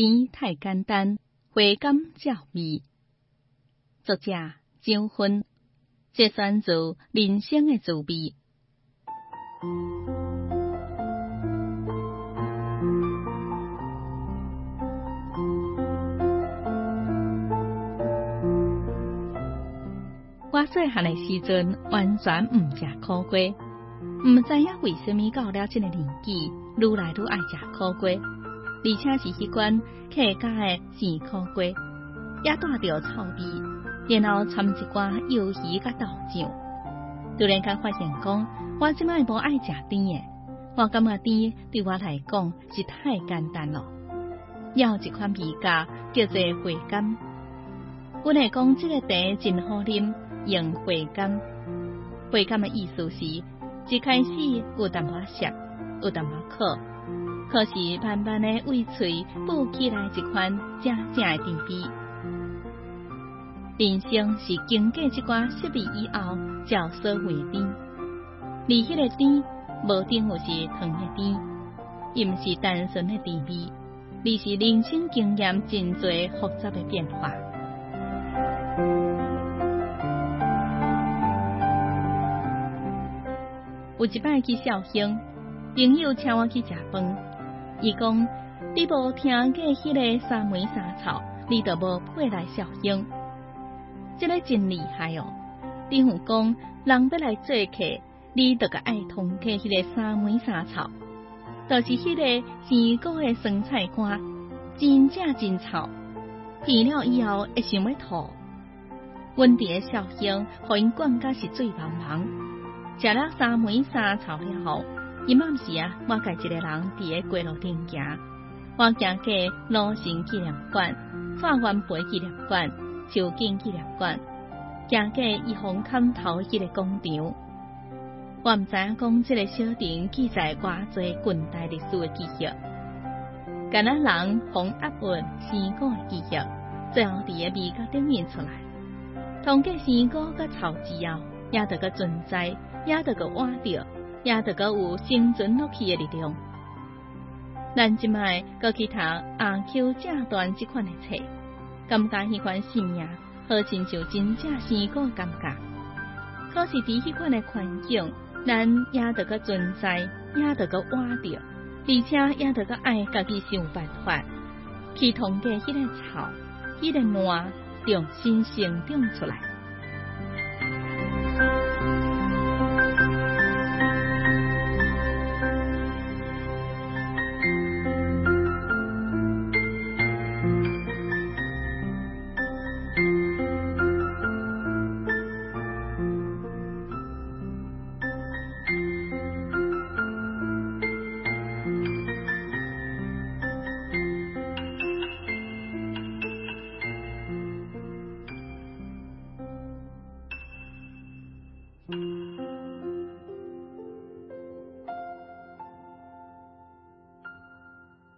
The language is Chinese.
甜太简单，回甘较味。作者：张芬，这算做人生的滋味。我细汉的时阵，完全唔食苦瓜，唔知影为什么到了这个年纪，愈来愈爱食苦瓜，而且是迄款客家的甜苦瓜，也带着臭味，然后掺一寡鱿鱼甲豆酱。突然间发现讲，我即摆无爱食甜诶，我感觉甜对我来讲是太简单了。要一款味价叫做回甘，阮会讲这个茶真好啉。用回甘，回甘的意思是，一开始有淡薄涩，有淡薄苦，可是慢慢的味嘴补起来一款正正的甜味。人生是经过这寡失味以后，才所谓甜。而迄个甜，无定有是糖的甜，伊毋是单纯的甜味，而是人生经验真侪复杂的变化。有一摆去绍兴，朋友请我去食饭，伊讲你无听过迄个三梅三草，你都无配来绍兴。这个真厉害哦！丁父讲，人要来做客，你得个爱通过迄个三梅三草，就是迄个鲜果的酸菜干，真正真臭，闻了以后会想要吐。阮伫个绍兴，互因管甲是醉茫茫。食了三梅三草了后，伊暗时啊，我家一个人伫个街路顶行，我行过罗城纪念馆、法元碑纪念馆、秋景纪念馆，行过一红坎头迄个广场。我毋知影讲即个小亭记载偌济近代历史的记忆，敢若人红压运生果的记忆，最后伫个味觉顶面出来。通过生果甲草之后，也得个存在。也得个活着，也得个有生存落去的力量。咱即卖搁去读阿 Q 正段即款的册，感觉迄款生命好亲像真正生果感觉。可是伫迄款的环境，咱也得个存在，也得个活着，而且也得个爱家己想办法，去通过迄个草、迄个烂，重新生长出来。